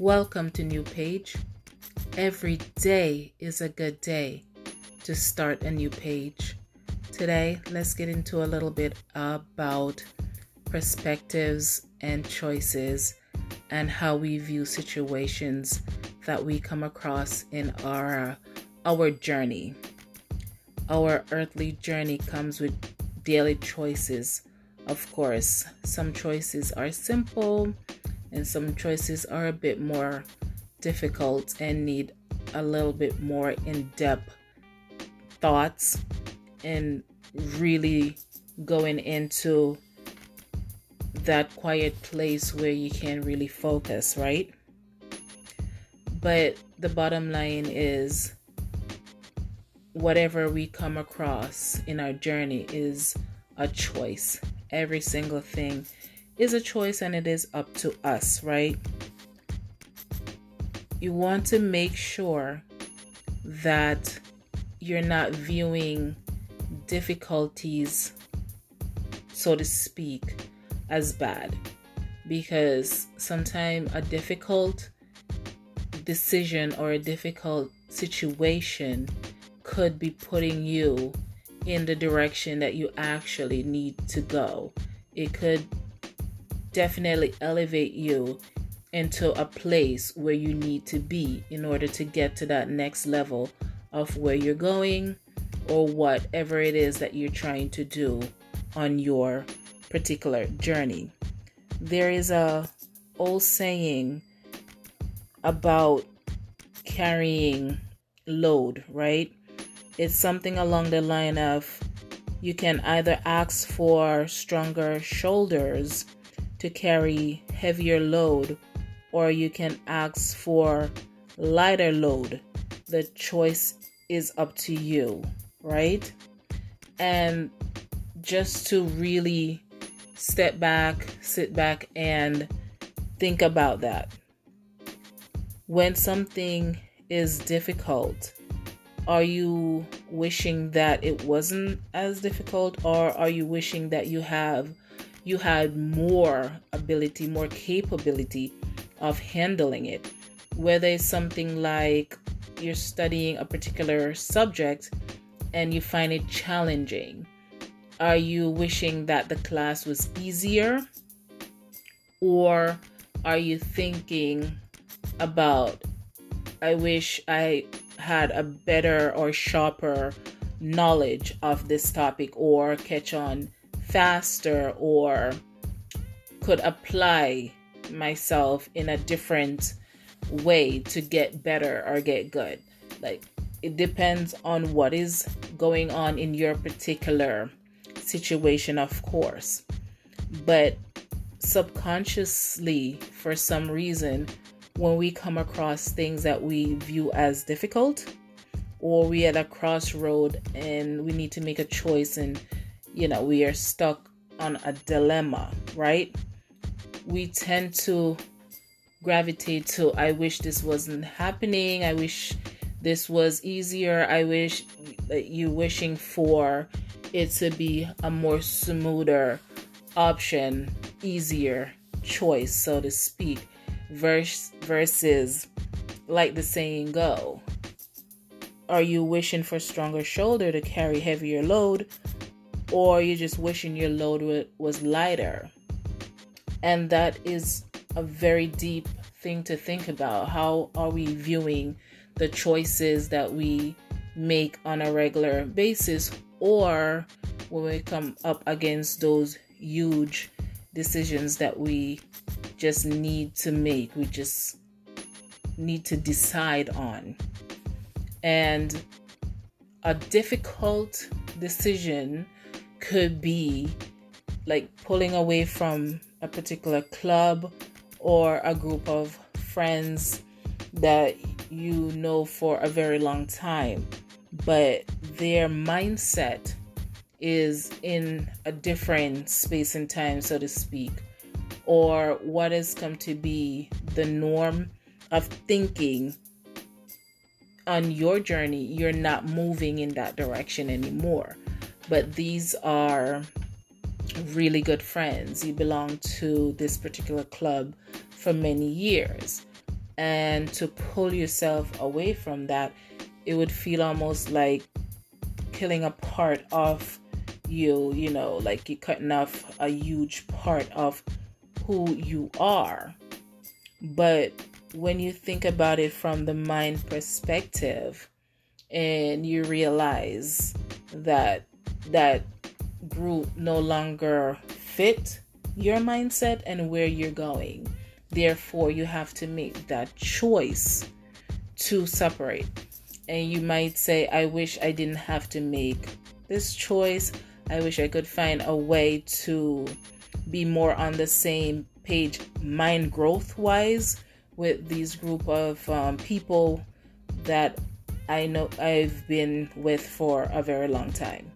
Welcome to New Page. Every day is a good day to start a new page. Today, let's get into a little bit about perspectives and choices and how we view situations that we come across in our our journey. Our earthly journey comes with daily choices. Of course, some choices are simple and some choices are a bit more difficult and need a little bit more in-depth thoughts and really going into that quiet place where you can really focus, right? But the bottom line is whatever we come across in our journey is a choice. Every single thing is a choice and it is up to us, right? You want to make sure that you're not viewing difficulties, so to speak, as bad because sometimes a difficult decision or a difficult situation could be putting you in the direction that you actually need to go. It could definitely elevate you into a place where you need to be in order to get to that next level of where you're going or whatever it is that you're trying to do on your particular journey. There is a old saying about carrying load, right? It's something along the line of you can either ask for stronger shoulders to carry heavier load or you can ask for lighter load. The choice is up to you, right? And just to really step back, sit back, and think about that. When something is difficult, are you wishing that it wasn't as difficult or are you wishing that you have you had more ability, more capability of handling it? Whether it's something like you're studying a particular subject and you find it challenging are you wishing that the class was easier? Or are you thinking about, I wish I had a better or sharper knowledge of this topic or catch on faster or could apply myself in a different way to get better or get good? Like, it depends on what is going on in your particular situation, of course, but subconsciously, for some reason, when we come across things that we view as difficult, or we at a crossroad and we need to make a choice, and you know, we are stuck on a dilemma, right? We tend to gravitate to, I wish this wasn't happening, I wish this was easier, I wish you wishing for it to be a more smoother option, easier choice, so to speak, verse, versus like the saying go. Are you wishing for stronger shoulder to carry heavier load, or you're just wishing your load was lighter? And that is a very deep thing to think about. How are we viewing the choices that we make on a regular basis? or when we come up against those huge decisions that we just need to make, we just need to decide on. And a difficult decision could be like pulling away from a particular club or a group of friends that you know for a very long time but their mindset is in a different space and time, so to speak, or what has come to be the norm of thinking on your journey, you're not moving in that direction anymore. But these are really good friends. You belong to this particular club for many years. and to pull yourself away from that, it would feel almost like killing a part of you, you know, like you're cutting off a huge part of who you are. But when you think about it from the mind perspective and you realize that that group no longer fit your mindset and where you're going. Therefore you have to make that choice to separate. And you might say i wish i didn't have to make this choice. I wish i could find a way to be more on the same page mind growth wise with these group of um, people that I know I've been with for a very long time.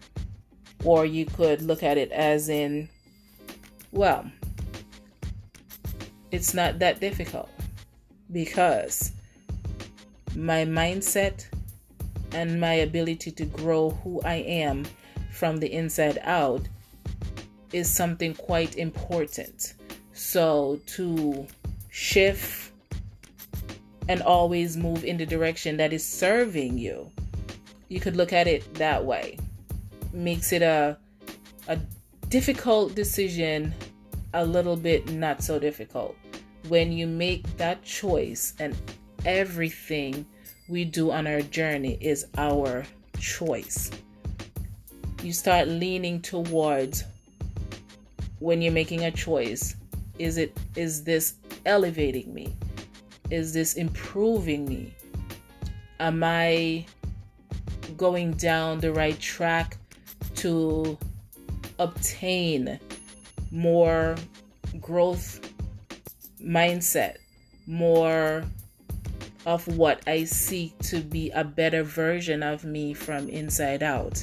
Or you could look at it as in, well, it's not that difficult because my mindset and my ability to grow who I am from the inside out is something quite important. So to shift and always move in the direction that is serving you. You could look at it that way. Makes it a a difficult decision a little bit not so difficult. When you make that choice and everything we do on our journey is our choice. You start leaning towards when you're making a choice, is it is this elevating me? Is this improving me? Am I going down the right track to obtain more growth mindset, more of what I seek to be a better version of me from inside out.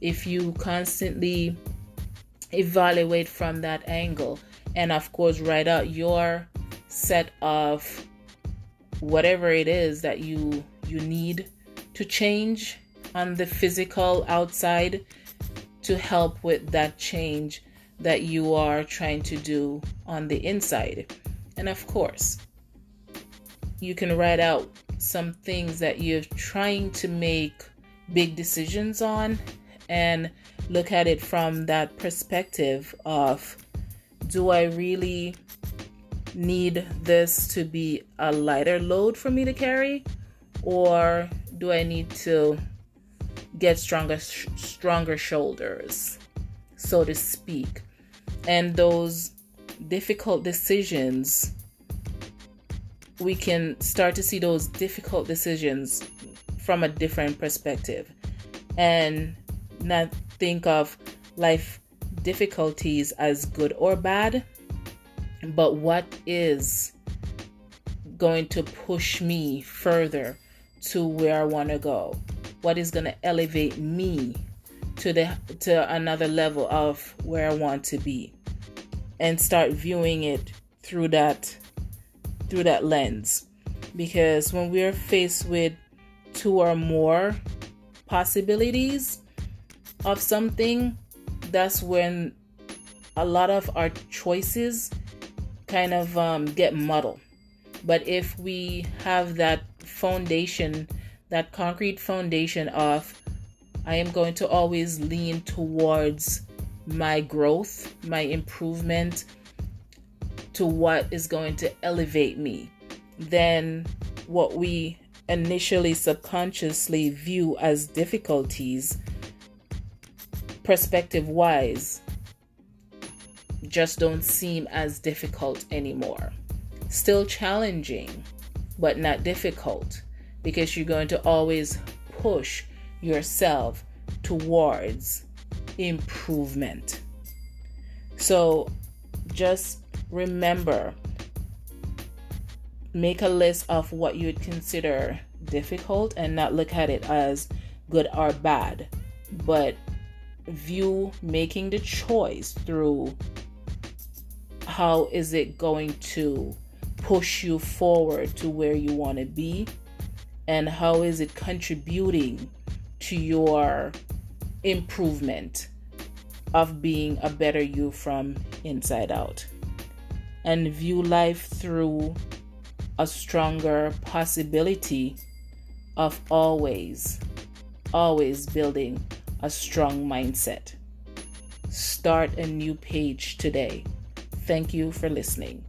If you constantly evaluate from that angle and, of course, write out your set of whatever it is that you you need to change on the physical outside to help with that change that you are trying to do on the inside. And of course, you can write out some things that you're trying to make big decisions on and look at it from that perspective of do I really need this to be a lighter load for me to carry or do I need to get stronger stronger shoulders so to speak and those difficult decisions we can start to see those difficult decisions from a different perspective and not think of life difficulties as good or bad but what is going to push me further to where I want to go? What is going to elevate me to the to another level of where I want to be? And start viewing it through that through that lens. Because when we're faced with two or more possibilities of something, that's when a lot of our choices kind of um, get muddled. But if we have that foundation, that concrete foundation of, I am going to always lean towards my growth, my improvement, to what is going to elevate me, then what we initially subconsciously view as difficulties, perspective wise, just don't seem as difficult anymore. Still challenging, but not difficult because you're going to always push yourself towards improvement. So just remember make a list of what you would consider difficult and not look at it as good or bad, but view making the choice through how is it going to push you forward to where you want to be and how is it contributing to your improvement of being a better you from inside out? And view life through a stronger possibility of always always building a strong mindset. Start a new page today. Thank you for listening.